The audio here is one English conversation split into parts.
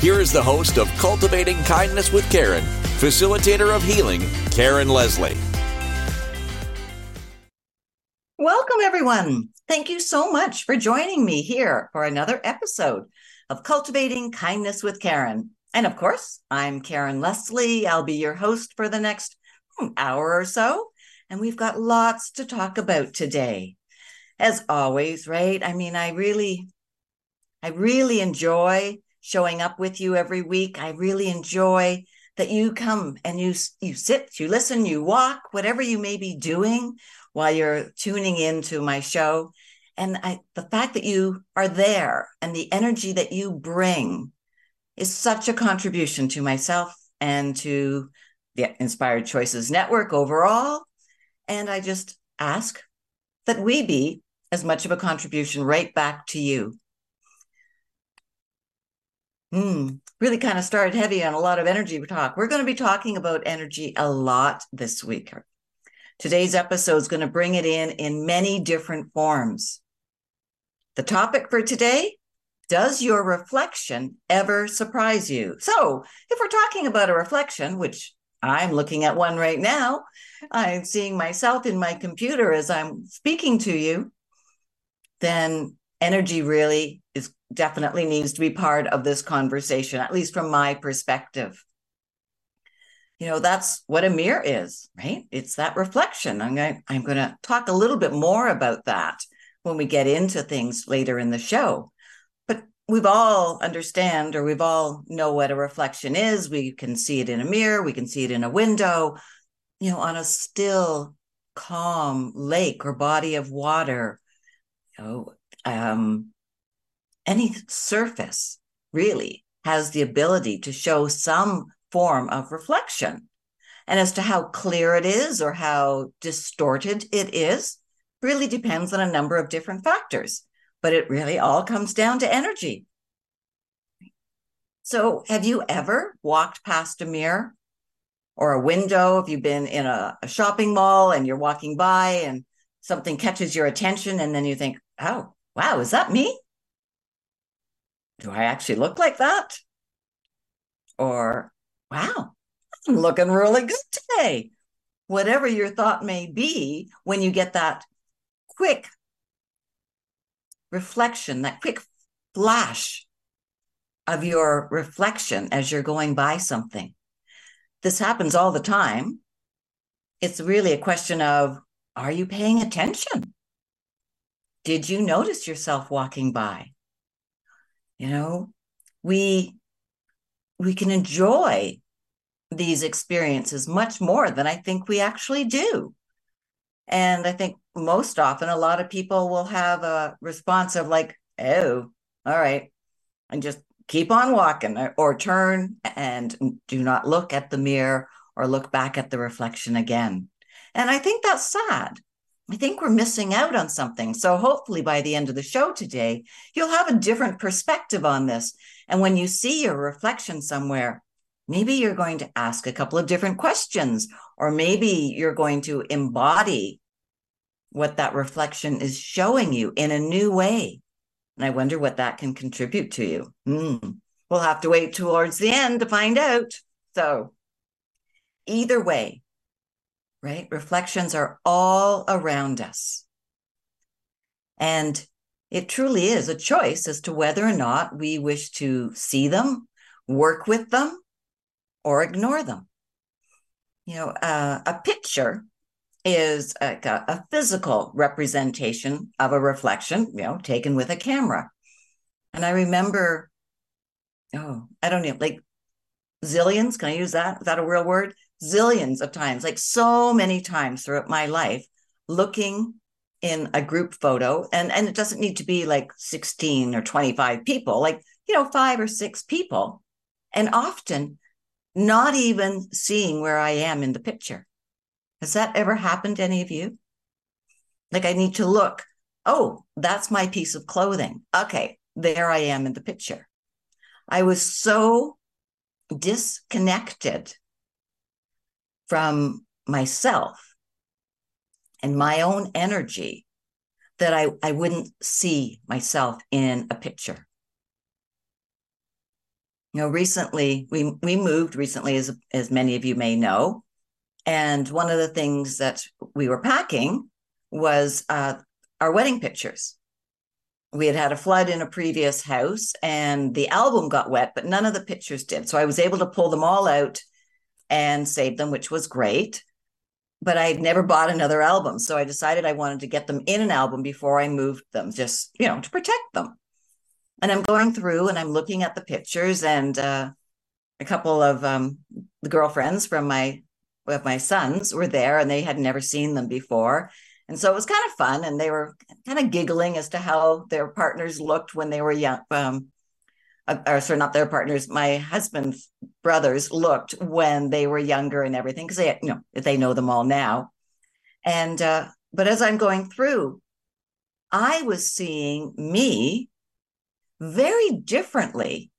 here is the host of Cultivating Kindness with Karen, facilitator of healing, Karen Leslie. Welcome, everyone. Thank you so much for joining me here for another episode of Cultivating Kindness with Karen. And of course, I'm Karen Leslie. I'll be your host for the next hmm, hour or so and we've got lots to talk about today. As always, right? I mean, I really, I really enjoy showing up with you every week. I really enjoy that you come and you you sit, you listen, you walk, whatever you may be doing while you're tuning into my show. And I, the fact that you are there and the energy that you bring is such a contribution to myself and to the Inspired Choices Network overall and I just ask that we be as much of a contribution right back to you. Hmm, really kind of started heavy on a lot of energy talk. We're going to be talking about energy a lot this week. Today's episode is going to bring it in in many different forms. The topic for today does your reflection ever surprise you? So, if we're talking about a reflection, which I'm looking at one right now. I'm seeing myself in my computer as I'm speaking to you. Then energy really is definitely needs to be part of this conversation, at least from my perspective. You know, that's what a mirror is, right? It's that reflection. I'm going, I'm going to talk a little bit more about that when we get into things later in the show But we've all understand or we've all know what a reflection is we can see it in a mirror we can see it in a window you know on a still calm lake or body of water you know um, any surface really has the ability to show some form of reflection and as to how clear it is or how distorted it is really depends on a number of different factors but it really all comes down to energy. So, have you ever walked past a mirror or a window? Have you been in a, a, shopping mall and you're walking by and something catches your attention and then you think, oh, wow, is that me? Do I actually look like that? Or, wow, I'm looking really good today. Whatever your thought may be, when you get that quick reflection, that quick flash of your reflection as you're going by something. This happens all the time. It's really a question of are you paying attention? Did you notice yourself walking by? You know, we we can enjoy these experiences much more than I think we actually do. And I think most often a lot of people will have a response of like, oh, all right, and just keep on walking or turn and do not look at the mirror or look back at the reflection again. And I think that's sad. I think we're missing out on something. So hopefully by the end of the show today, you'll have a different perspective on this. And when you see your reflection somewhere, maybe you're going to ask a couple of different questions, or maybe you're going to embody what that reflection is showing you in a new way. And I wonder what that can contribute to you. Mm. We'll have to wait towards the end to find out. So, either way, right? Reflections are all around us. And it truly is a choice as to whether or not we wish to see them, work with them, or ignore them. You know, uh, a picture is a, a physical representation of a reflection, you know, taken with a camera. And I remember, oh, I don't know, like zillions. Can I use that? Is that a real word? Zillions of times, like so many times throughout my life, looking in a group photo, and and it doesn't need to be like sixteen or twenty five people, like you know, five or six people, and often not even seeing where I am in the picture Has that ever happened to any of you? Like I need to look, oh, that's my piece of clothing. Okay, there I am in the picture. I was so disconnected from myself and my own energy that I, I wouldn't see myself in a picture. You know, recently we we moved recently, as as many of you may know, and one of the things that we were packing was uh, our wedding pictures. We had had a flood in a previous house, and the album got wet, but none of the pictures did. So I was able to pull them all out and saved them, which was great. But I had never bought another album, so I decided I wanted to get them in an album before I moved them, just you know, to protect them and I'm going through and I'm looking at the pictures and uh, a couple of um, the girlfriends from my of my sons were there and they had never seen them before. And so it was kind of fun. And they were kind of giggling as to how their partners looked when they were young. Um, or sorry, not their partners, my husband's brothers looked when they were younger and everything, because they, you know, they know them all now. And, uh, but as I'm going through, I was seeing me very differently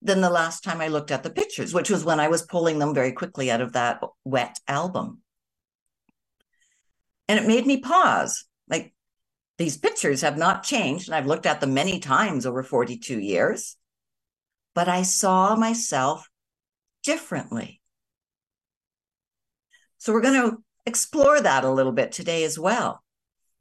than the last time I looked at the pictures, which was when I was pulling them very quickly out of that wet album. And it made me pause. Like these pictures have not changed, and I've looked at them many times over 42 years, but I saw myself differently. So we're going to explore that a little bit today as well.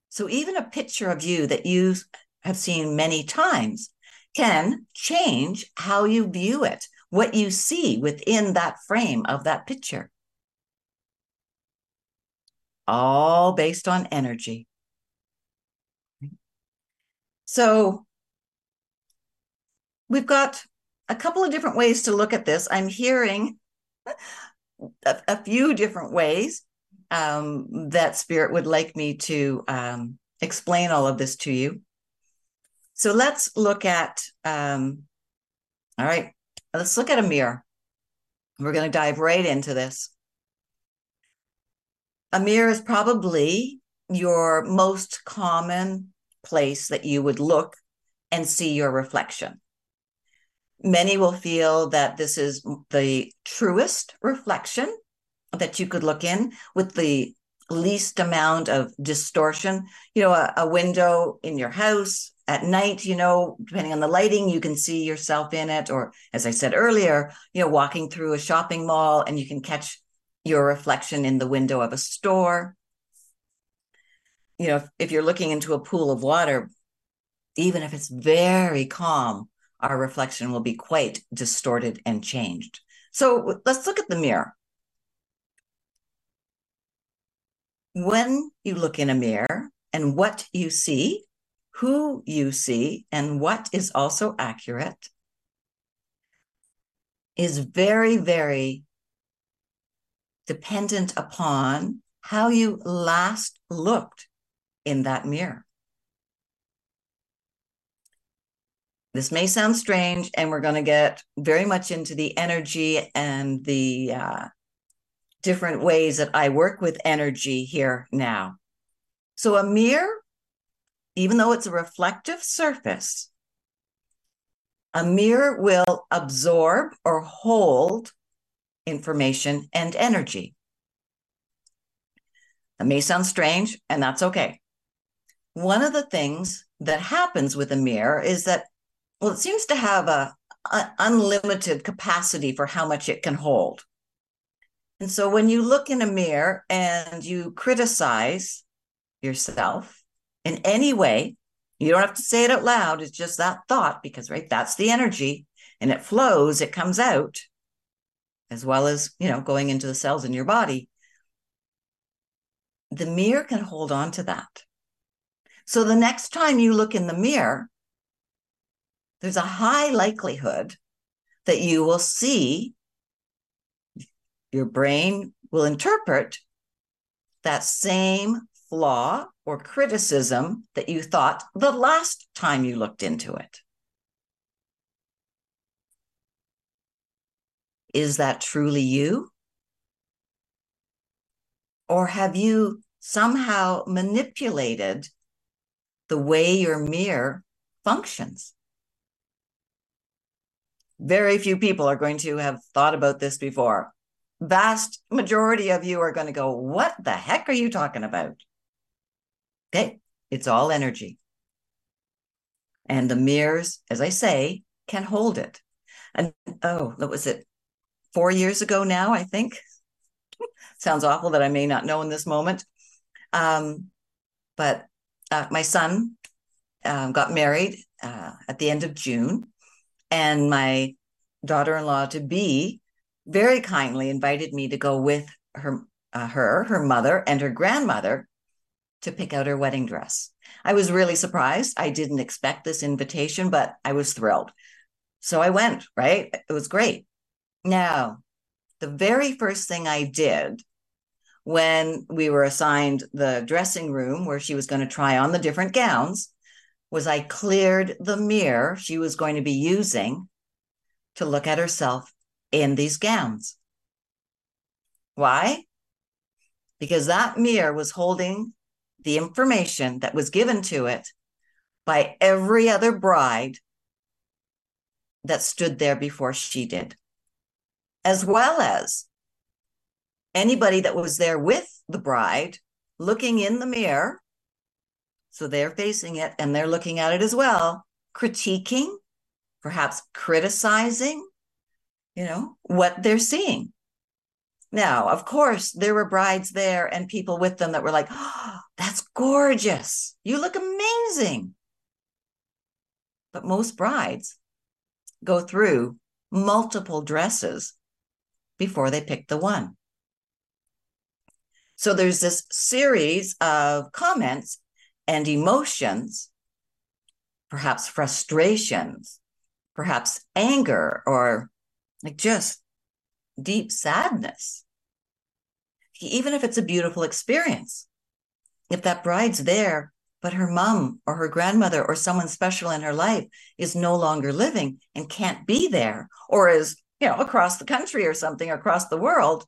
So even a picture of you that you have seen many times can change how you view it, what you see within that frame of that picture. All based on energy. So we've got a couple of different ways to look at this. I'm hearing a, a few different ways um, that Spirit would like me to um, explain all of this to you. So let's look at, um, all right, let's look at a mirror. We're going to dive right into this. A mirror is probably your most common place that you would look and see your reflection. Many will feel that this is the truest reflection that you could look in with the least amount of distortion. You know, a, a window in your house, at night, you know, depending on the lighting, you can see yourself in it. Or as I said earlier, you know, walking through a shopping mall and you can catch your reflection in the window of a store. You know, if, if you're looking into a pool of water, even if it's very calm, our reflection will be quite distorted and changed. So let's look at the mirror. When you look in a mirror and what you see who you see and what is also accurate is very, very dependent upon how you last looked in that mirror. This may sound strange, and we're going to get very much into the energy and the uh, different ways that I work with energy here now. So, a mirror even though it's a reflective surface, a mirror will absorb or hold information and energy. That may sound strange, and that's okay. One of the things that happens with a mirror is that, well, it seems to have a, a unlimited capacity for how much it can hold. And so when you look in a mirror and you criticize yourself, in any way. You don't have to say it out loud. It's just that thought because, right, that's the energy and it flows, it comes out as well as, you know, going into the cells in your body. The mirror can hold on to that. So the next time you look in the mirror, there's a high likelihood that you will see your brain will interpret that same flaw or criticism that you thought the last time you looked into it. Is that truly you? Or have you somehow manipulated the way your mirror functions? Very few people are going to have thought about this before. Vast majority of you are going to go, What the heck are you talking about? Okay, it's all energy. And the mirrors, as I say, can hold it. And oh, what was it? Four years ago now, I think. Sounds awful that I may not know in this moment. Um, but uh, my son uh, got married uh, at the end of June, and my daughter-in-law to be very kindly invited me to go with her, uh, her, her mother, and her grandmother to pick out her wedding dress. I was really surprised. I didn't expect this invitation, but I was thrilled. So I went, right? It was great. Now, the very first thing I did when we were assigned the dressing room where she was going to try on the different gowns was I cleared the mirror she was going to be using to look at herself in these gowns. Why? Because that mirror was holding the information that was given to it by every other bride that stood there before she did, as well as anybody that was there with the bride looking in the mirror. So they're facing it and they're looking at it as well, critiquing, perhaps criticizing, you know, what they're seeing. Now, of course, there were brides there and people with them that were like, oh, that's gorgeous. You look amazing. But most brides go through multiple dresses before they pick the one. So there's this series of comments and emotions, perhaps frustrations, perhaps anger, or like just deep sadness. Even if it's a beautiful experience, if that bride's there, but her mom or her grandmother or someone special in her life is no longer living and can't be there, or is, you know, across the country or something, across the world,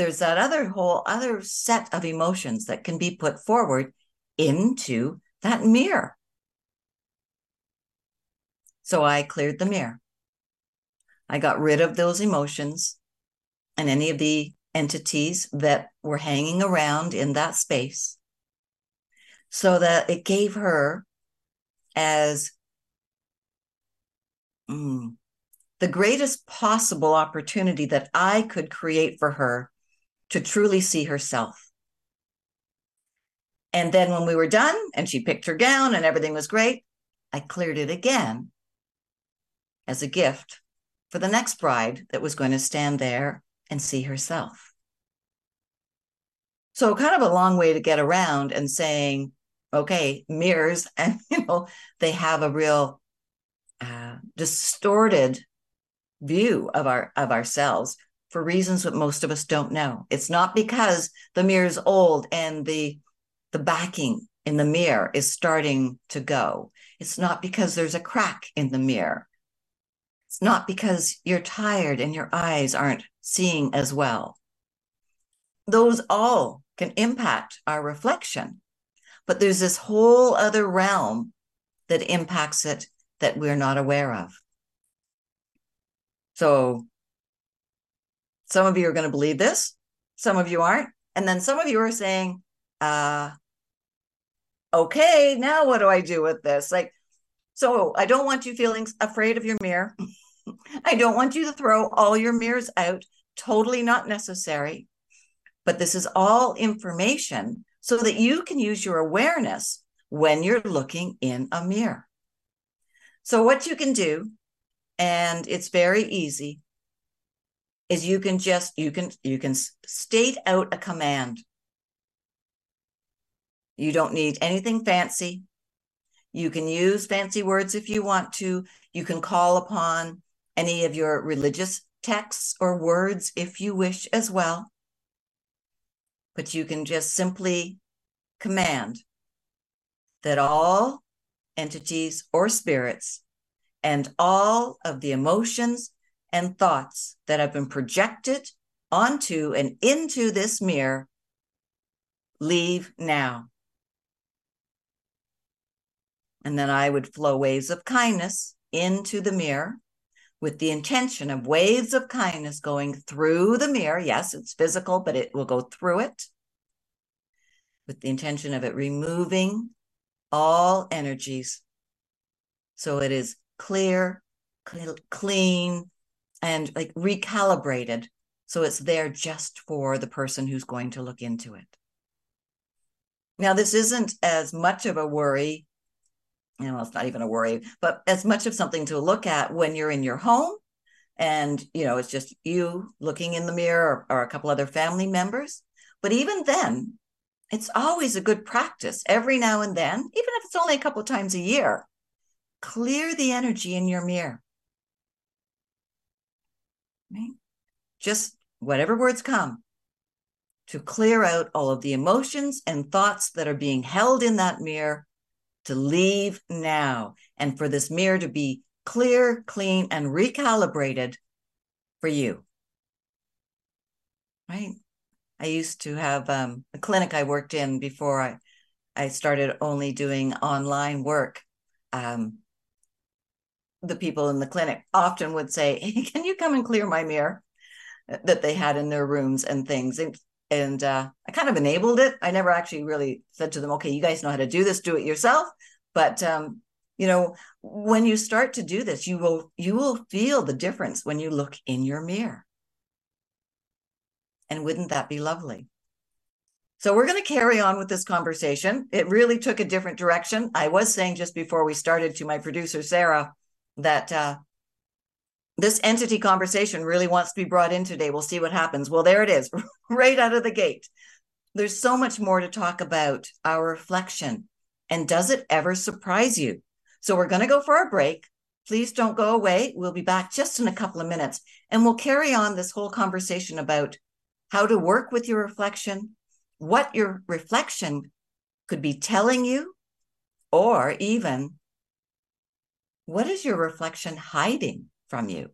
there's that other whole other set of emotions that can be put forward into that mirror. So I cleared the mirror. I got rid of those emotions and any of the entities that were hanging around in that space so that it gave her as mm, the greatest possible opportunity that I could create for her to truly see herself. And then when we were done and she picked her gown and everything was great, I cleared it again as a gift for the next bride that was going to stand there and see herself. So, kind of a long way to get around and saying, okay, mirrors, and you know, they have a real uh, distorted view of our of ourselves for reasons that most of us don't know. It's not because the mirror is old and the the backing in the mirror is starting to go. It's not because there's a crack in the mirror. It's not because you're tired and your eyes aren't seeing as well. Those all can impact our reflection. But there's this whole other realm that impacts it that we're not aware of. So some of you are going to believe this, some of you aren't. And then some of you are saying, uh, okay, now what do I do with this? Like, so I don't want you feeling afraid of your mirror. I don't want you to throw all your mirrors out. Totally not necessary. But this is all information so that you can use your awareness when you're looking in a mirror. So, what you can do, and it's very easy, is you can just you can you can state out a command. You don't need anything fancy. You can use fancy words if you want to. You can call upon any of your religious texts or words if you wish as well. But you can just simply command that all entities or spirits and all of the emotions and thoughts that have been projected onto and into this mirror leave now. And then I would flow waves of kindness into the mirror with the intention of waves of kindness going through the mirror. Yes, it's physical, but it will go through it with the intention of it removing all energies. So it is clear, clean, and like recalibrated. So it's there just for the person who's going to look into it. Now, this isn't as much of a worry you know, it's not even a worry, but as much of something to look at when you're in your home and, you know, it's just you looking in the mirror or, or a couple other family members. But even then, it's always a good practice every now and then, even if it's only a couple times a year, clear the energy in your mirror. Right? Just whatever words come to clear out all of the emotions and thoughts that are being held in that mirror to leave now and for this mirror to be clear, clean, and recalibrated for you. Right? I used to have um, a clinic I worked in before I, I started only doing online work. Um, the people in the clinic often would say, hey, Can you come and clear my mirror? That they had in their rooms and things. And and uh, I kind of enabled it. I never actually really said to them, "Okay, you guys know how to do this. Do it yourself." But um, you know, when you start to do this, you will you will feel the difference when you look in your mirror. And wouldn't that be lovely? So we're going to carry on with this conversation. It really took a different direction. I was saying just before we started to my producer Sarah that uh, this entity conversation really wants to be brought in today. We'll see what happens. Well, there it is, right out of the gate. There's so much more to talk about our reflection. And does it ever surprise you? So we're going to go for our break. Please don't go away. We'll be back just in a couple of minutes and we'll carry on this whole conversation about how to work with your reflection, what your reflection could be telling you, or even what is your reflection hiding from you?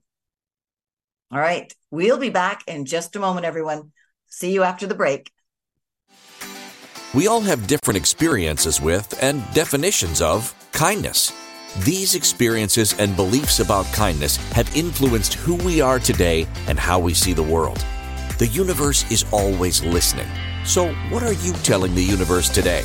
All right. We'll be back in just a moment, everyone. See you after the break. We all have different experiences with and definitions of kindness. These experiences and beliefs about kindness have influenced who we are today and how we see the world. The universe is always listening. So, what are you telling the universe today?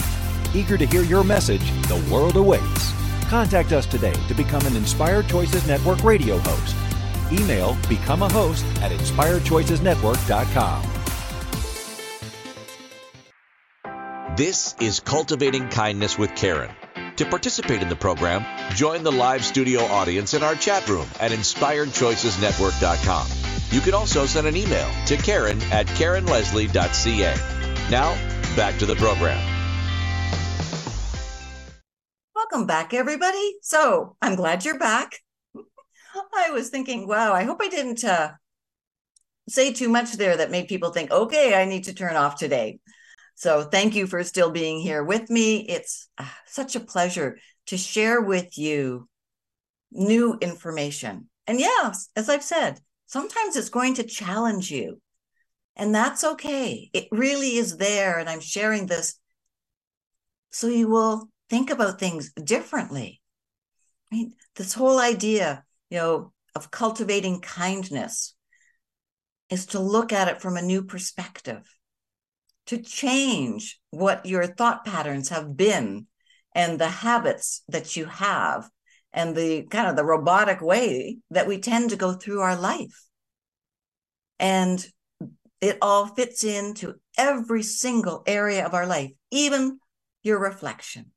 Eager to hear your message, the world awaits. Contact us today to become an Inspired Choices Network radio host. Email become a host at inspiredchoicesnetwork.com. This is Cultivating Kindness with Karen. To participate in the program, join the live studio audience in our chat room at inspiredchoicesnetwork.com. You can also send an email to Karen at KarenLeslie.ca. Now, back to the program. Welcome back, everybody. So I'm glad you're back. I was thinking, wow, I hope I didn't uh, say too much there that made people think, okay, I need to turn off today. So thank you for still being here with me. It's uh, such a pleasure to share with you new information. And yes, as I've said, sometimes it's going to challenge you. And that's okay. It really is there. And I'm sharing this so you will think about things differently. Right? This whole idea, you know, of cultivating kindness is to look at it from a new perspective, to change what your thought patterns have been and the habits that you have and the kind of the robotic way that we tend to go through our life. And it all fits into every single area of our life, even your reflection,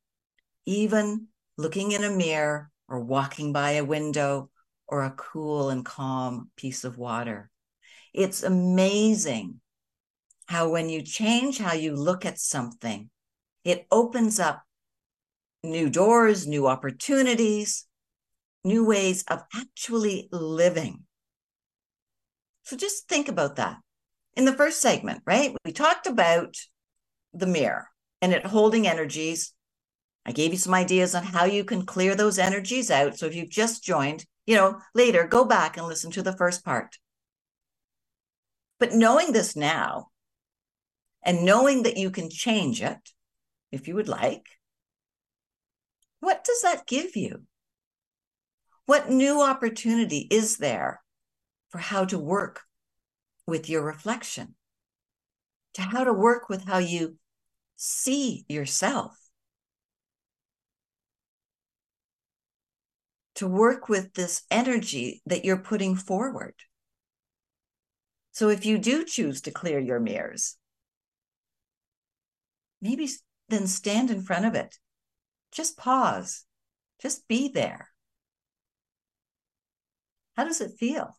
even looking in a mirror or walking by a window or a cool and calm piece of water. It's amazing how, when you change how you look at something, it opens up new doors, new opportunities, new ways of actually living. So just think about that. In the first segment, right? We talked about the mirror and it holding energies. I gave you some ideas on how you can clear those energies out. So if you've just joined, you know, later go back and listen to the first part. But knowing this now and knowing that you can change it if you would like, what does that give you? What new opportunity is there for how to work with your reflection? To how to work with how you see yourself? To work with this energy that you're putting forward. So if you do choose to clear your mirrors, maybe then stand in front of it just pause, just be there. How does it feel?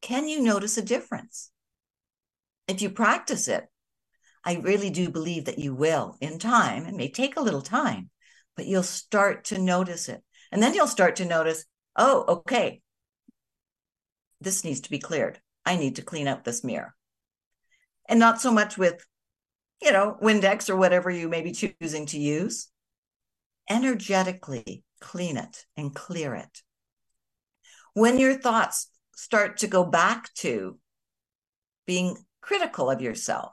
Can you notice a difference? If you practice it, I really do believe that you will in time. It may take a little time, but you'll start to notice it. And then you'll start to notice, oh, okay, this needs to be cleared. I need to clean up this mirror. And not so much with, you know, Windex or whatever you may be choosing to use, energetically clean it and clear it. When your thoughts start to go back to being critical of yourself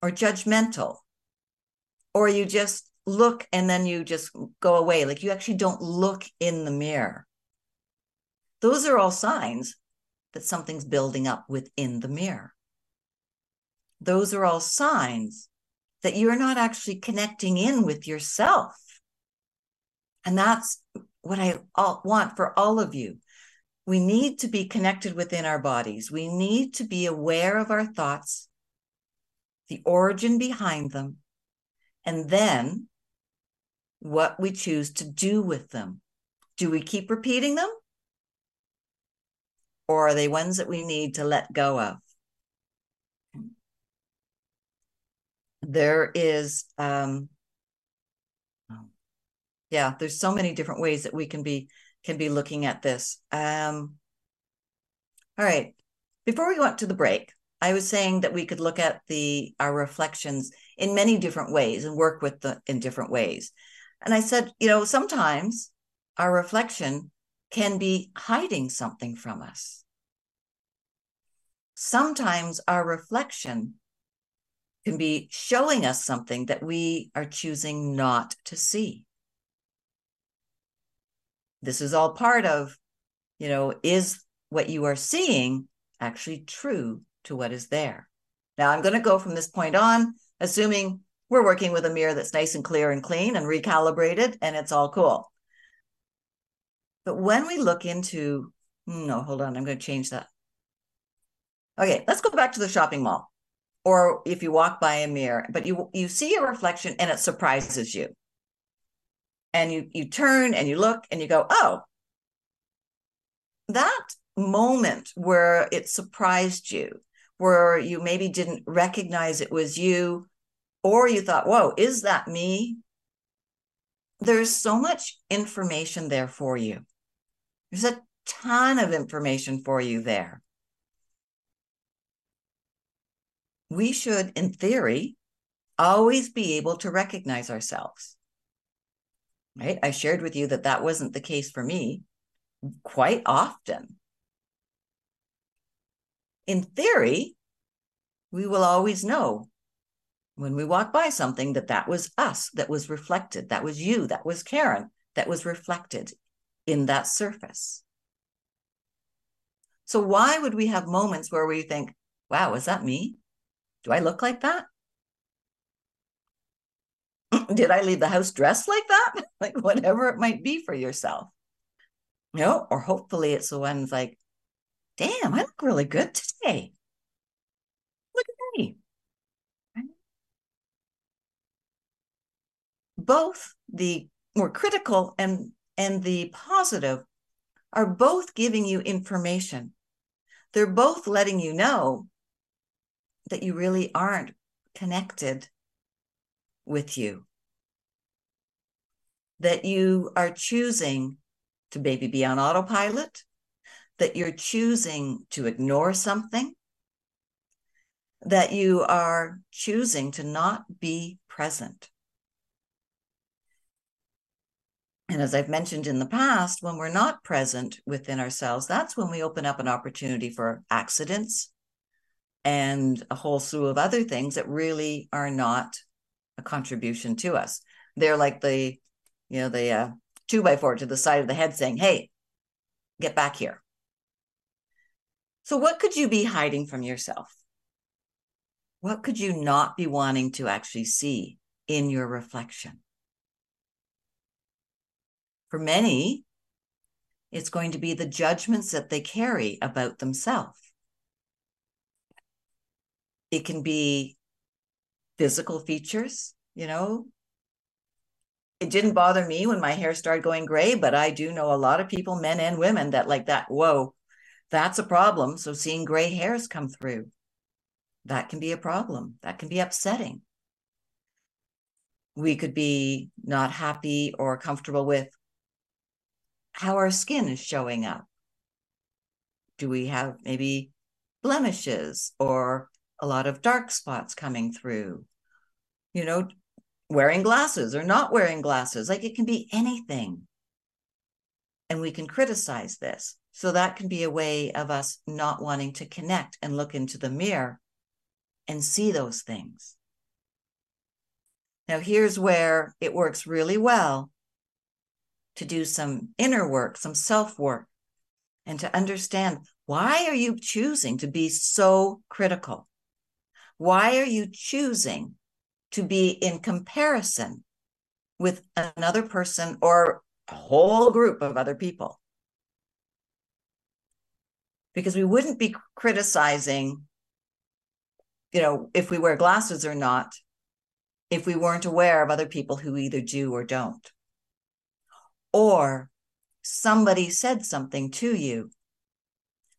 or judgmental, or you just look and then you just go away, like you actually don't look in the mirror. Those are all signs that something's building up within the mirror. Those are all signs that you're not actually connecting in with yourself. And that's what I want for all of you. We need to be connected within our bodies. We need to be aware of our thoughts, the origin behind them, and then what we choose to do with them. Do we keep repeating them? Or are they ones that we need to let go of? there is um yeah there's so many different ways that we can be can be looking at this um all right before we went to the break i was saying that we could look at the our reflections in many different ways and work with the in different ways and i said you know sometimes our reflection can be hiding something from us sometimes our reflection can be showing us something that we are choosing not to see. This is all part of, you know, is what you are seeing actually true to what is there? Now, I'm going to go from this point on, assuming we're working with a mirror that's nice and clear and clean and recalibrated, and it's all cool. But when we look into, no, hold on, I'm going to change that. Okay, let's go back to the shopping mall or if you walk by a mirror, but you you see a reflection and it surprises you. And you you turn and you look and you go, "Oh, that moment where it surprised you, where you maybe didn't recognize it was you or you thought, "Whoa, is that me?" There's so much information there for you. There's a ton of information for you there. we should, in theory, always be able to recognize ourselves. Right? I shared with you that that wasn't the case for me quite often. In theory, we will always know when we walk by something that that was us, that was reflected, that was you, that was Karen, that was reflected in that surface. So, why would we have moments where we think, wow, is that me? Do I look like that? Did I leave the house dressed like that? like whatever it might be for yourself. You know, or hopefully it's the ones like, damn, I look really good today. Look at me. Both the more critical and and the positive are both giving you information. They're both letting you know that you really aren't connected with you. That you are choosing to maybe be on autopilot, that you're choosing to ignore something, that you are choosing to not be present. And as I've mentioned in the past, when we're not present within ourselves, that's when we open up an opportunity for accidents and a whole slew of other things that really are not a contribution to us. They're like the, you know, the uh, two by four to the side of the head saying, hey, get back here. So, what could you be hiding from yourself? What could you not be wanting to actually see in your reflection? For many, it's going to be the judgments that they carry about themselves. It can be physical features, you know. It didn't bother me when my hair started going gray, but I do know a lot of people, men and women, that like that. Whoa, that's a problem. So seeing gray hairs come through, that can be a problem. That can be upsetting. We could be not happy or comfortable with how our skin is showing up. Do we have maybe blemishes or a lot of dark spots coming through? You know, wearing glasses or not wearing glasses. Like it can be anything. And we can criticize this. So that can be a way of us not wanting to connect and look into the mirror and see those things. Now, here's where it works really well to do some inner work, some self work, and to understand why are you choosing to be so critical? Why are you choosing to be in comparison with another person or a whole group of other people? Because we wouldn't be criticizing, you know, if we wear glasses or not, if we weren't aware of other people who either do or don't or somebody said something to you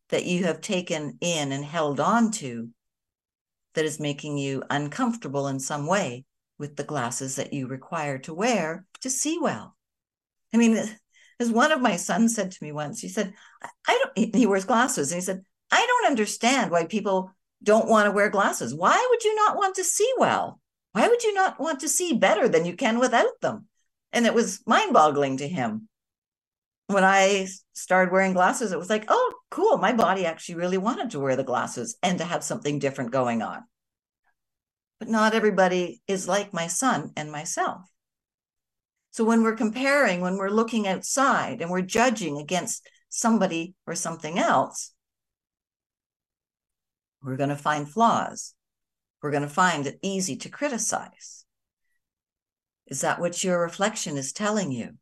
that you have taken in and held on to that is making you uncomfortable in some way with the glasses that you require to wear to see well. I mean, as one of my sons said to me once, he said, I don't, he wears glasses. And he said, I don't understand why people don't want to wear glasses. Why would you not want to see well? Why would you not want to see better than you can without them? And it was mind boggling to him. When I started wearing glasses, it was like, oh, cool. My body actually really wanted to wear the glasses and to have something different going on. But not everybody is like my son and myself. So when we're comparing, when we're looking outside and we're judging against somebody or something else, we're going to find flaws. We're going to find it easy to criticize. Is that what your reflection is telling you?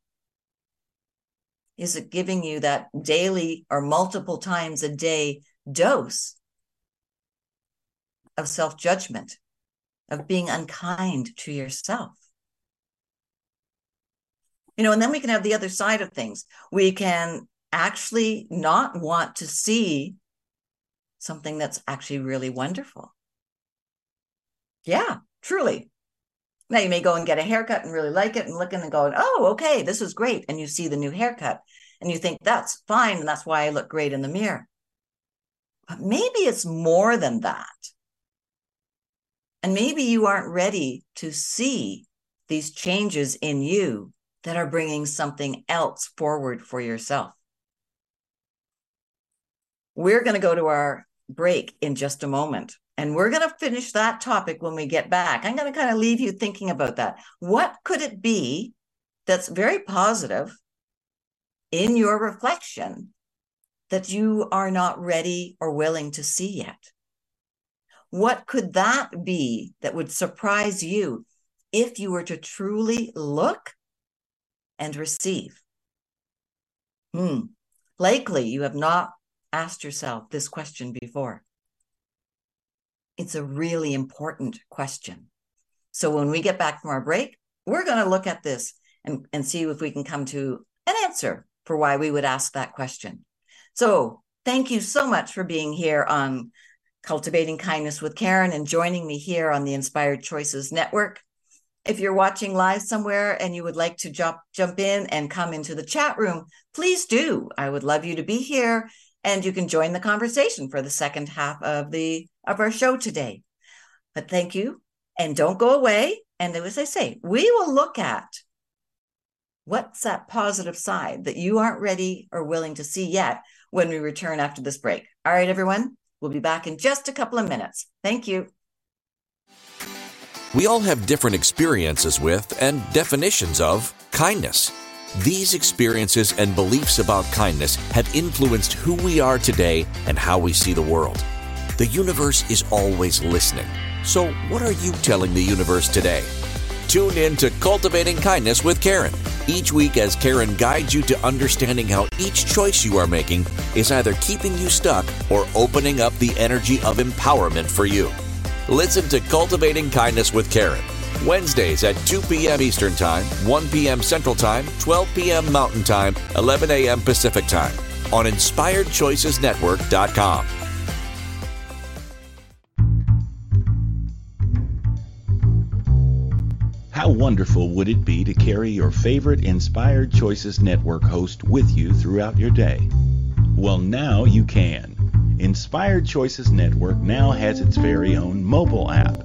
Is it giving you that daily or multiple times a day dose of self judgment, of being unkind to yourself? You know, and then we can have the other side of things. We can actually not want to see something that's actually really wonderful. Yeah, truly. Now you may go and get a haircut and really like it and look in and go, oh, okay, this is great. And you see the new haircut and you think that's fine. And that's why I look great in the mirror. But maybe it's more than that. And maybe you aren't ready to see these changes in you that are bringing something else forward for yourself. We're going to go to our break in just a moment. And we're going to finish that topic when we get back. I'm going to kind of leave you thinking about that. What could it be that's very positive in your reflection that you are not ready or willing to see yet? What could that be that would surprise you if you were to truly look and receive? Hmm. Likely you have not asked yourself this question before. It's a really important question. So when we get back from our break, we're going to look at this and, and see if we can come to an answer for why we would ask that question. So thank you so much for being here on Cultivating Kindness with Karen and joining me here on the Inspired Choices Network. If you're watching live somewhere and you would like to jump jump in and come into the chat room, please do. I would love you to be here and you can join the conversation for the second half of the of our show today. But thank you and don't go away. And as I say, we will look at what's that positive side that you aren't ready or willing to see yet when we return after this break. All right, everyone, we'll be back in just a couple of minutes. Thank you. We all have different experiences with and definitions of kindness. These experiences and beliefs about kindness have influenced who we are today and how we see the world. The universe is always listening. So, what are you telling the universe today? Tune in to Cultivating Kindness with Karen each week as Karen guides you to understanding how each choice you are making is either keeping you stuck or opening up the energy of empowerment for you. Listen to Cultivating Kindness with Karen. Wednesdays at 2 p.m. Eastern Time, 1 p.m. Central Time, 12 p.m. Mountain Time, 11 a.m. Pacific Time on InspiredChoicesNetwork.com. How wonderful would it be to carry your favorite Inspired Choices Network host with you throughout your day? Well, now you can. Inspired Choices Network now has its very own mobile app.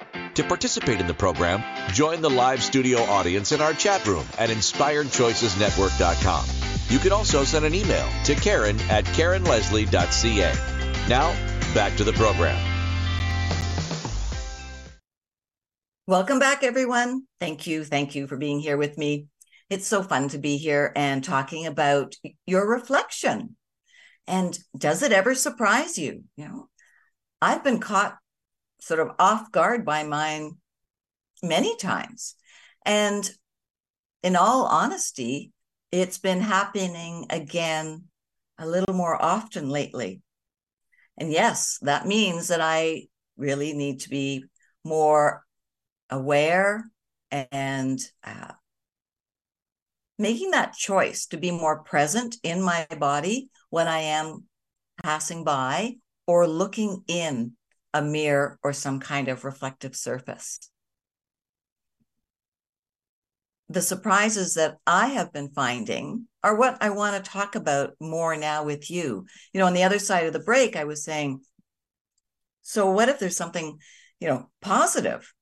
To participate in the program, join the live studio audience in our chat room at inspiredchoicesnetwork.com. You can also send an email to Karen at KarenLeslie.ca. Now, back to the program. Welcome back, everyone. Thank you. Thank you for being here with me. It's so fun to be here and talking about your reflection. And does it ever surprise you? You know, I've been caught sort of off guard by mine many times. And in all honesty, it's been happening again a little more often lately. And yes, that means that I really need to be more aware and uh, making that choice to be more present in my body when I am passing by or looking in a mirror or some kind of reflective surface. The surprises that I have been finding are what I want to talk about more now with you. You know, on the other side of the break, I was saying, so what if there's something, you know, positive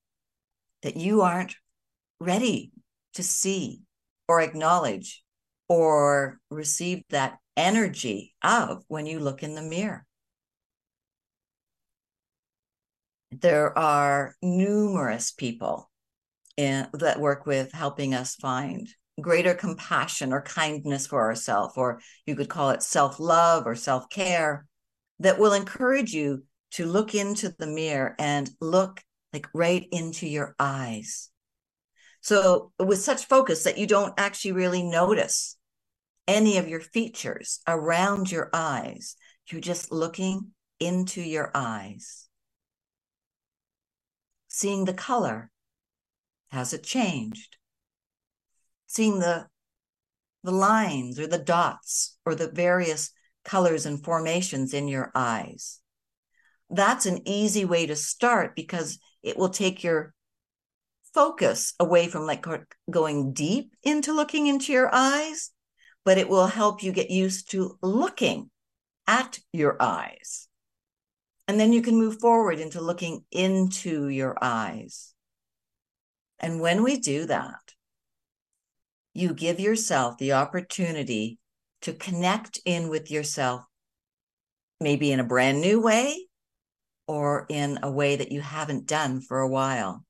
that you aren't ready to see or acknowledge or receive that energy of when you look in the mirror? There are numerous people in, that work with helping us find greater compassion or kindness for ourselves, or you could call it self love or self care, that will encourage you to look into the mirror and look like right into your eyes. So, with such focus that you don't actually really notice any of your features around your eyes, you're just looking into your eyes seeing the color. Has it changed? Seeing the, the lines or the dots or the various colors and formations in your eyes. That's an easy way to start because it will take your focus away from like going deep into looking into your eyes, but it will help you get used to looking at your eyes. And then you can move forward into looking into your eyes. And when we do that, you give yourself the opportunity to connect in with yourself, maybe in a brand new way or in a way that you haven't done for a while.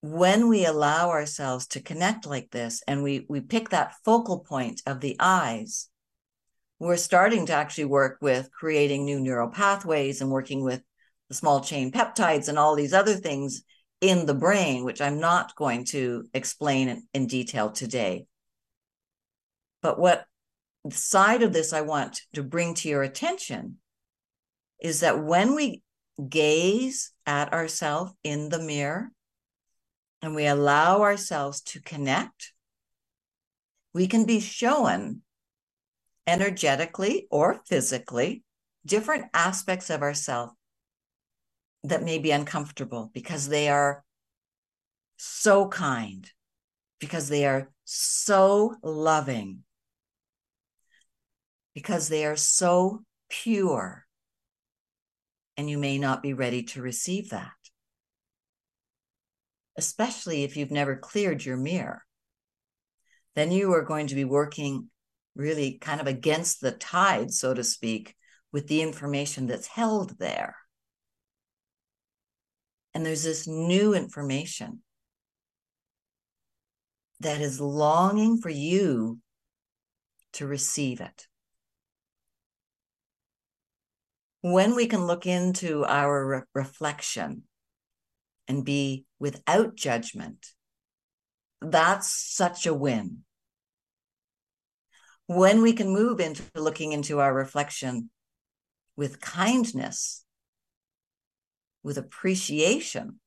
When we allow ourselves to connect like this and we, we pick that focal point of the eyes, we're starting to actually work with creating new neural pathways and working with the small chain peptides and all these other things in the brain, which I'm not going to explain in, in detail today. But what side of this I want to bring to your attention is that when we gaze at ourselves in the mirror and we allow ourselves to connect, we can be shown energetically or physically different aspects of ourselves that may be uncomfortable because they are so kind, because they are so loving, because they are so pure. And you may not be ready to receive that, especially if you've never cleared your mirror. Then you are going to be working really kind of against the tide, so to speak, with the information that's held there. And there's this new information that is longing for you to receive it. When we can look into our re- reflection and be without judgment, that's such a win when we can move into looking into our reflection with kindness, with appreciation,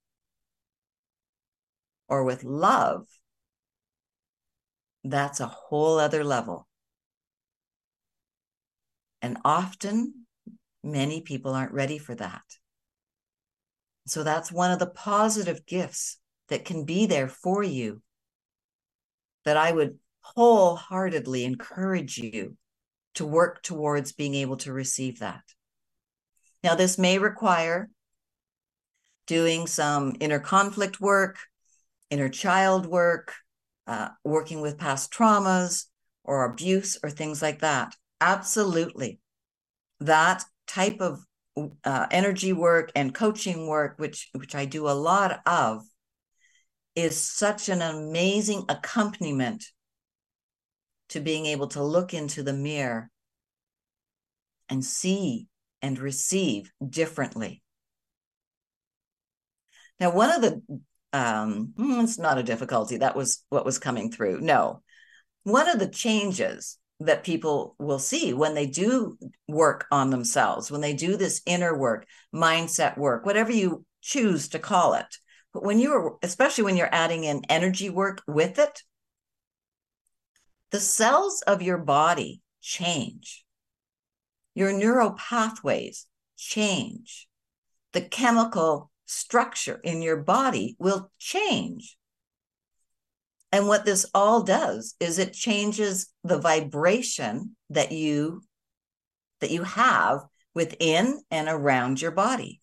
or with love, that's a whole other level. And often, many people aren't ready for that. So, that's one of the positive gifts that can be there for you that I would wholeheartedly encourage you to work towards being able to receive that. Now, this may require doing some inner conflict work, inner child work, uh, working with past traumas or abuse or things like that. Absolutely. That type of uh, energy work and coaching work, which which I do a lot of, is such an amazing accompaniment to being able to look into the mirror and see and receive differently. Now, one of the, um, hmm, it's not a difficulty, that was what was coming through. No, one of the changes that people will see when they do work on themselves, when they do this inner work, mindset work, whatever you choose to call it. But when you're, especially when you're adding in energy work with it, the cells of your body change. Your neural pathways change. The chemical structure in your body will change. And what this all does is it changes the vibration that you that you have within and around your body.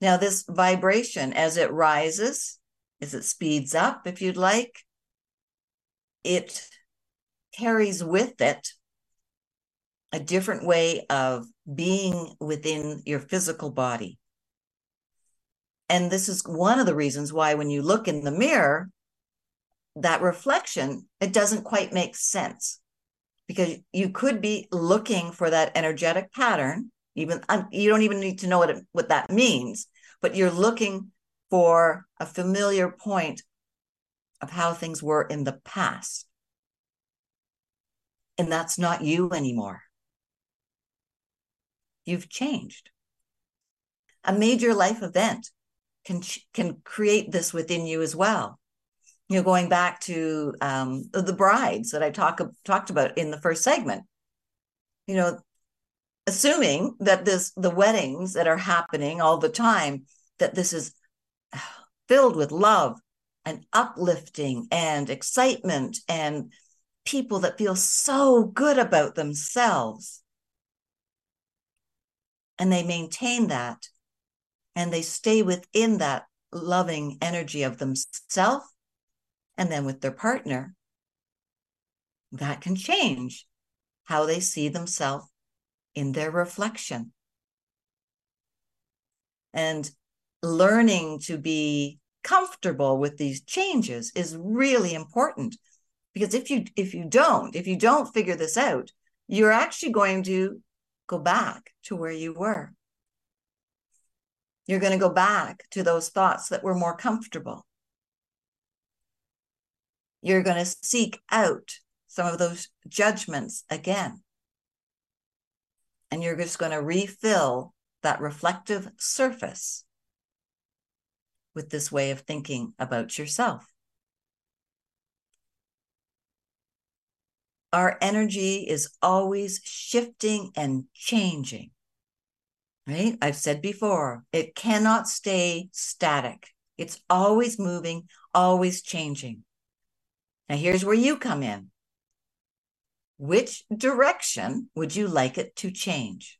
Now this vibration as it rises, as it speeds up if you'd like, it carries with it a different way of being within your physical body. And this is one of the reasons why, when you look in the mirror, that reflection, it doesn't quite make sense because you could be looking for that energetic pattern. Even um, you don't even need to know what, it, what that means, but you're looking for a familiar point of how things were in the past. And that's not you anymore. You've changed. A major life event can can create this within you as well. You know, going back to um, the brides that I talk talked about in the first segment. You know, assuming that this the weddings that are happening all the time that this is filled with love and uplifting and excitement and people that feel so good about themselves and they maintain that and they stay within that loving energy of themselves and then with their partner, that can change how they see themselves in their reflection. And learning to be comfortable with these changes is really important. Because if you if you don't if you don't figure this out you're actually going to go back to where you were. You're going to go back to those thoughts that were more comfortable. You're going to seek out some of those judgments again. And you're just going to refill that reflective surface with this way of thinking about yourself. Our energy is always shifting and changing. Right? I've said before, it cannot stay static. It's always moving, always changing. Now, here's where you come in. Which direction would you like it to change?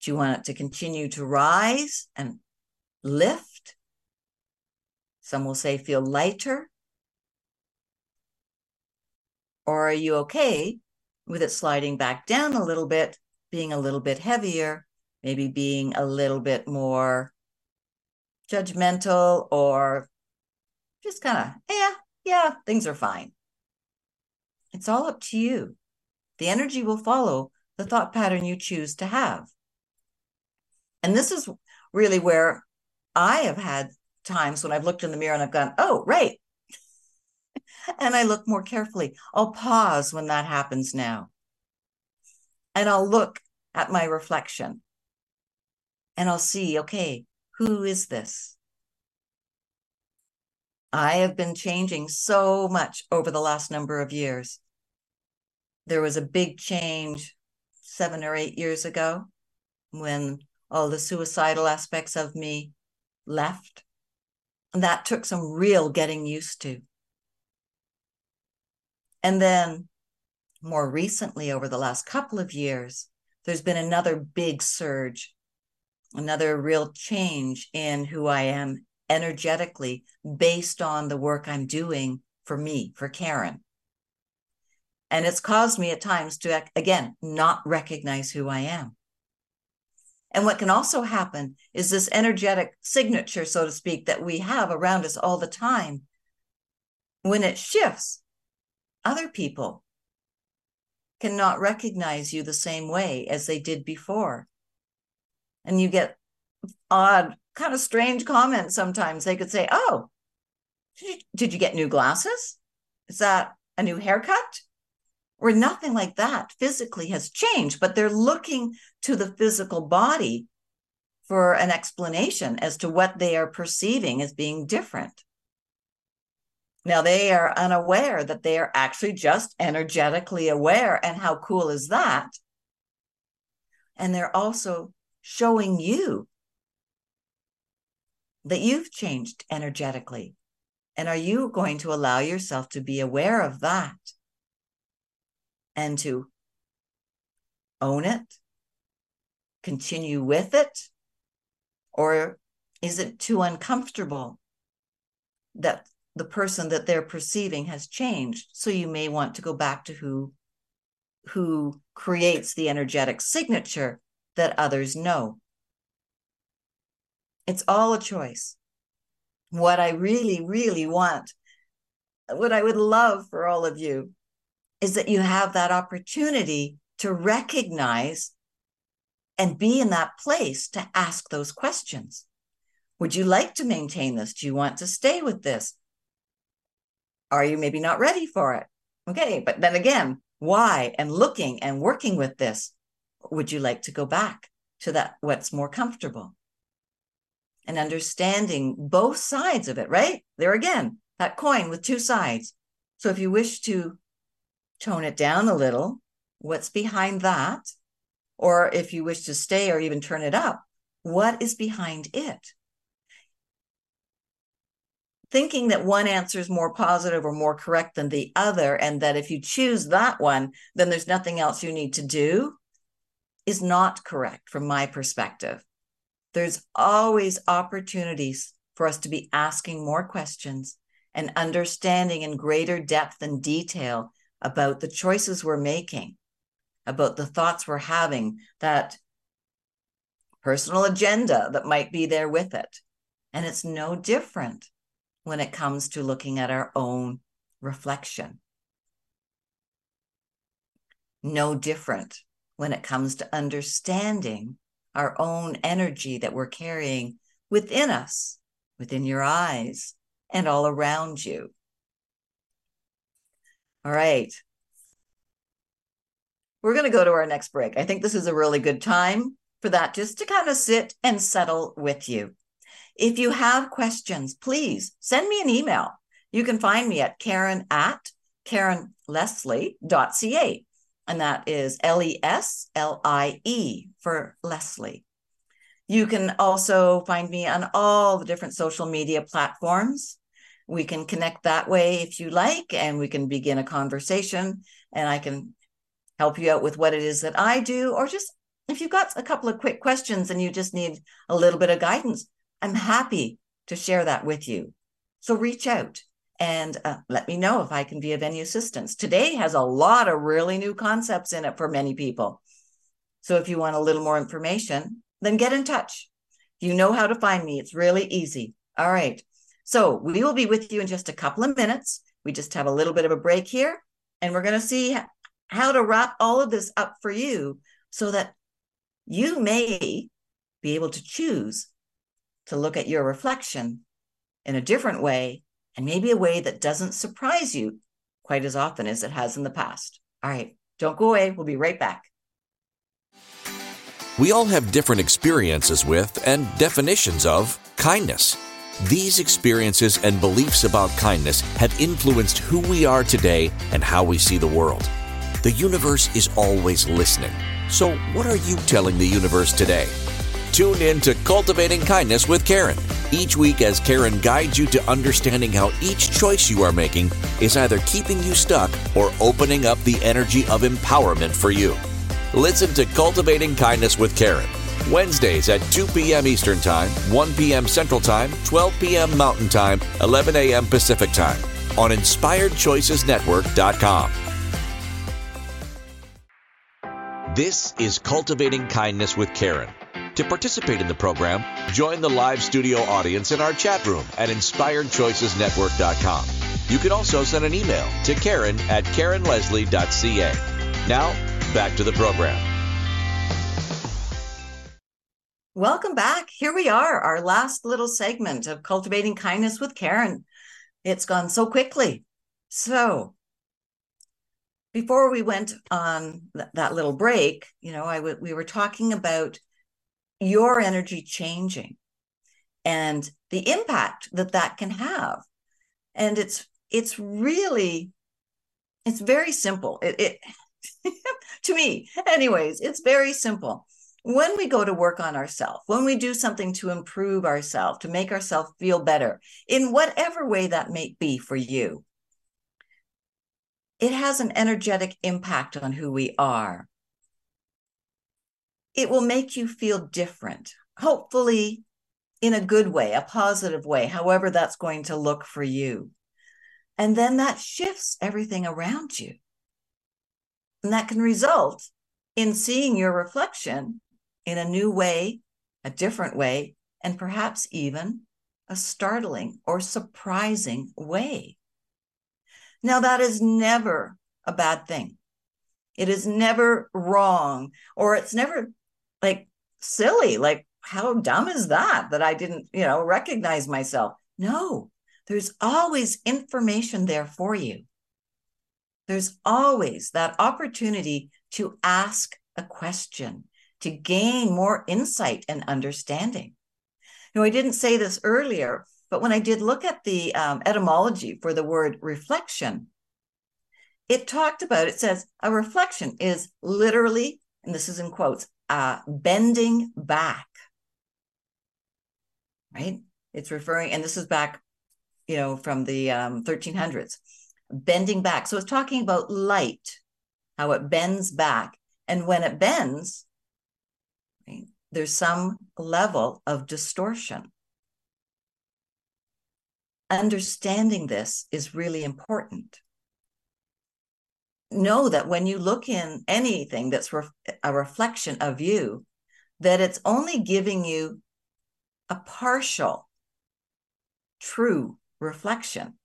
Do you want it to continue to rise and lift. Some will say feel lighter. Or are you okay with it sliding back down a little bit, being a little bit heavier, maybe being a little bit more judgmental or just kind of, yeah, yeah, things are fine. It's all up to you. The energy will follow the thought pattern you choose to have. And this is really where I have had times when I've looked in the mirror and I've gone, oh, right. and I look more carefully. I'll pause when that happens now. And I'll look at my reflection and I'll see, okay, who is this? I have been changing so much over the last number of years. There was a big change seven or eight years ago when all the suicidal aspects of me left. And that took some real getting used to. And then more recently, over the last couple of years, there's been another big surge, another real change in who I am energetically based on the work I'm doing for me, for Karen. And it's caused me at times to, again, not recognize who I am. And what can also happen is this energetic signature, so to speak, that we have around us all the time. When it shifts, other people cannot recognize you the same way as they did before. And you get odd, kind of strange comments sometimes. They could say, Oh, did you, did you get new glasses? Is that a new haircut? Or nothing like that physically has changed, but they're looking to the physical body for an explanation as to what they are perceiving as being different. Now, they are unaware that they are actually just energetically aware. And how cool is that? And they're also showing you that you've changed energetically. And are you going to allow yourself to be aware of that? And to own it, continue with it? Or is it too uncomfortable that the person that they're perceiving has changed? So you may want to go back to who who creates the energetic signature that others know. It's all a choice. What I really, really want, what I would love for all of you is that you have that opportunity to recognize and be in that place to ask those questions. Would you like to maintain this? Do you want to stay with this? Are you maybe not ready for it? Okay, but then again, why? And looking and working with this, would you like to go back to that what's more comfortable? And understanding both sides of it, right? There again, that coin with two sides. So if you wish to tone it down a little. What's behind that? Or if you wish to stay or even turn it up, what is behind it? Thinking that one answer is more positive or more correct than the other, and that if you choose that one, then there's nothing else you need to do, is not correct from my perspective. There's always opportunities for us to be asking more questions and understanding in greater depth and detail about the choices we're making, about the thoughts we're having, that personal agenda that might be there with it. And it's no different when it comes to looking at our own reflection. No different when it comes to understanding our own energy that we're carrying within us, within your eyes, and all around you. All right. We're going to go to our next break. I think this is a really good time for that, just to kind of sit and settle with you. If you have questions, please send me an email. You can find me at Karen at KarenLeslie.ca. And that is L E S L I E for Leslie. You can also find me on all the different social media platforms. We can connect that way if you like, and we can begin a conversation, and I can help you out with what it is that I do, or just if you've got a couple of quick questions and you just need a little bit of guidance, I'm happy to share that with you. So reach out and uh, let me know if I can be of any assistance. Today has a lot of really new concepts in it for many people. So if you want a little more information, then get in touch. You know how to find me. It's really easy. All right. So we will be with you in just a couple of minutes. We just have a little bit of a break here, and we're going to see how to wrap all of this up for you so that you may be able to choose to look at your reflection in a different way and maybe a way that doesn't surprise you quite as often as it has in the past. All right, don't go away. We'll be right back. We all have different experiences with and definitions of kindness. These experiences and beliefs about kindness have influenced who we are today and how we see the world. The universe is always listening. So, what are you telling the universe today? Tune in to Cultivating Kindness with Karen each week as Karen guides you to understanding how each choice you are making is either keeping you stuck or opening up the energy of empowerment for you. Listen to Cultivating Kindness with Karen. Wednesdays at 2 p.m. Eastern Time, 1 p.m. Central Time, 12 p.m. Mountain Time, 11 a.m. Pacific Time on InspiredChoicesNetwork.com. This is Cultivating Kindness with Karen. To participate in the program, join the live studio audience in our chat room at inspiredchoicesnetwork.com. You can also send an email to Karen at KarenLeslie.ca. Now, back to the program. Welcome back. Here we are, our last little segment of Cultivating Kindness with Karen. It's gone so quickly. So, before we went on th- that little break, you know, I w- we were talking about your energy changing and the impact that that can have and it's it's really it's very simple it, it to me anyways it's very simple when we go to work on ourselves when we do something to improve ourselves to make ourselves feel better in whatever way that may be for you it has an energetic impact on who we are it will make you feel different, hopefully in a good way, a positive way, however that's going to look for you. And then that shifts everything around you. And that can result in seeing your reflection in a new way, a different way, and perhaps even a startling or surprising way. Now, that is never a bad thing. It is never wrong, or it's never like silly like how dumb is that that i didn't you know recognize myself no there's always information there for you there's always that opportunity to ask a question to gain more insight and understanding know i didn't say this earlier but when i did look at the um, etymology for the word reflection it talked about it says a reflection is literally and this is in quotes uh, bending back, right? It's referring, and this is back, you know, from the um, 1300s, bending back. So it's talking about light, how it bends back. And when it bends? There's some level of distortion. Understanding this is really important. Know that when you look in anything that's re- a reflection of you, that it's only giving you a partial, true reflection.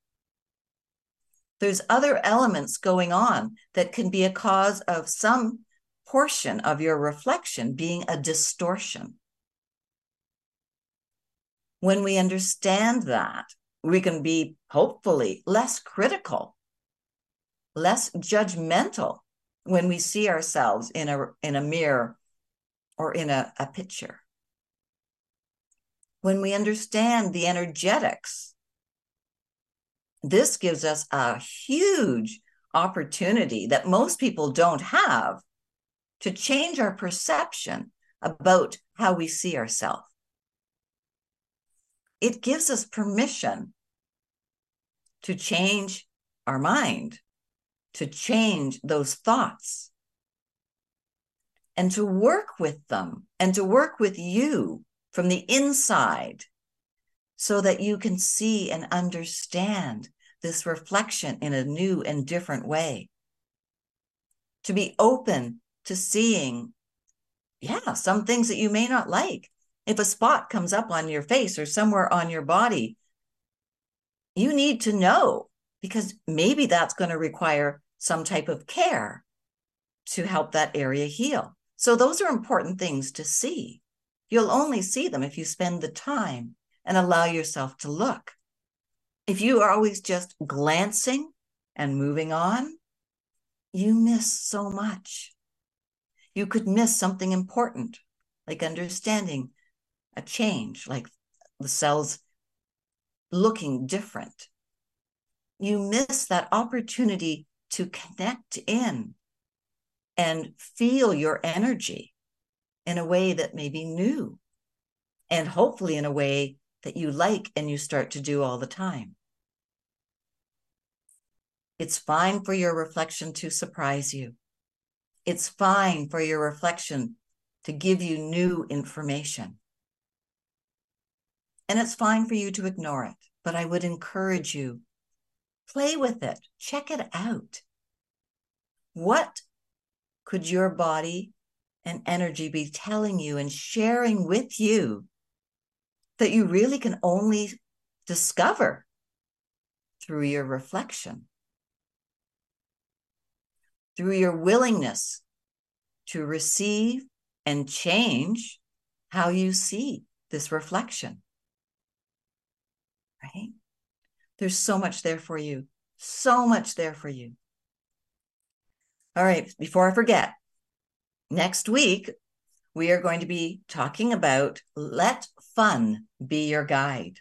There's other elements going on that can be a cause of some portion of your reflection being a distortion. When we understand that, we can be hopefully less critical, less judgmental when we see ourselves in a in a mirror or in a, a picture. When we understand the energetics, this gives us a huge opportunity that most people don't have to change our perception about how we see ourselves. It gives us permission to change our mind, to change those thoughts, and to work with them and to work with you from the inside so that you can see and understand this reflection in a new and different way. To be open to seeing, yeah, some things that you may not like. If a spot comes up on your face or somewhere on your body, you need to know because maybe that's going to require some type of care to help that area heal. So, those are important things to see. You'll only see them if you spend the time and allow yourself to look. If you are always just glancing and moving on, you miss so much you could miss something important, like understanding a change, like the cells looking different. You miss that opportunity to connect in and feel your energy in a way that may be new and hopefully in a way that you like and you start to do all the time. It's fine for your reflection to surprise you. It's fine for your reflection to give you new information. And it's fine for you to ignore it, but I would encourage you play with it, check it out. What could your body and energy be telling you and sharing with you that you really can only discover through your reflection? Through your willingness to receive and change how you see this reflection. Right? There's so much there for you. So much there for you. All right, before I forget, next week we are going to be talking about let fun be your guide.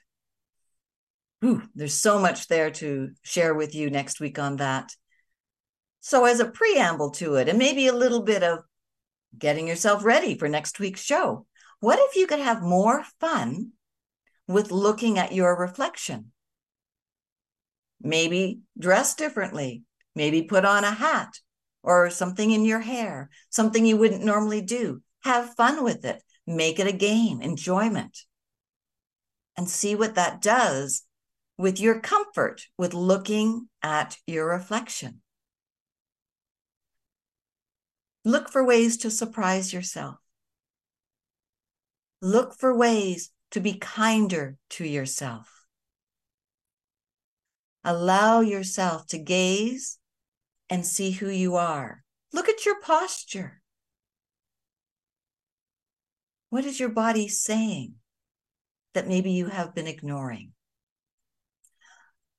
Ooh, there's so much there to share with you next week on that. So, as a preamble to it, and maybe a little bit of getting yourself ready for next week's show, what if you could have more fun with looking at your reflection? Maybe dress differently, maybe put on a hat or something in your hair, something you wouldn't normally do. Have fun with it, make it a game, enjoyment, and see what that does with your comfort with looking at your reflection. Look for ways to surprise yourself. Look for ways to be kinder to yourself. Allow yourself to gaze and see who you are. Look at your posture. What is your body saying that maybe you have been ignoring?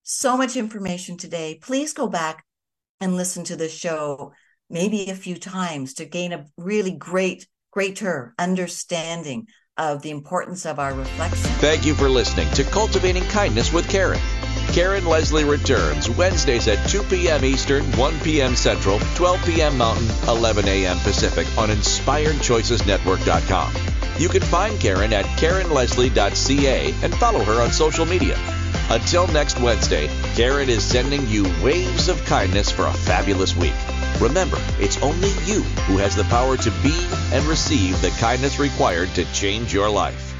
So much information today. Please go back and listen to the show maybe a few times to gain a really great, greater understanding of the importance of our reflection. Thank you for listening to Cultivating Kindness with Karen. Karen Leslie returns Wednesdays at 2 p.m. Eastern, 1 p.m. Central, 12 p.m. Mountain, 11 a.m. Pacific on InspiredChoicesNetwork.com. You can find Karen at KarenLeslie.ca and follow her on social media. Until next Wednesday, Karen is sending you waves of kindness for a fabulous week. Remember, it's only you who has the power to be and receive the kindness required to change your life.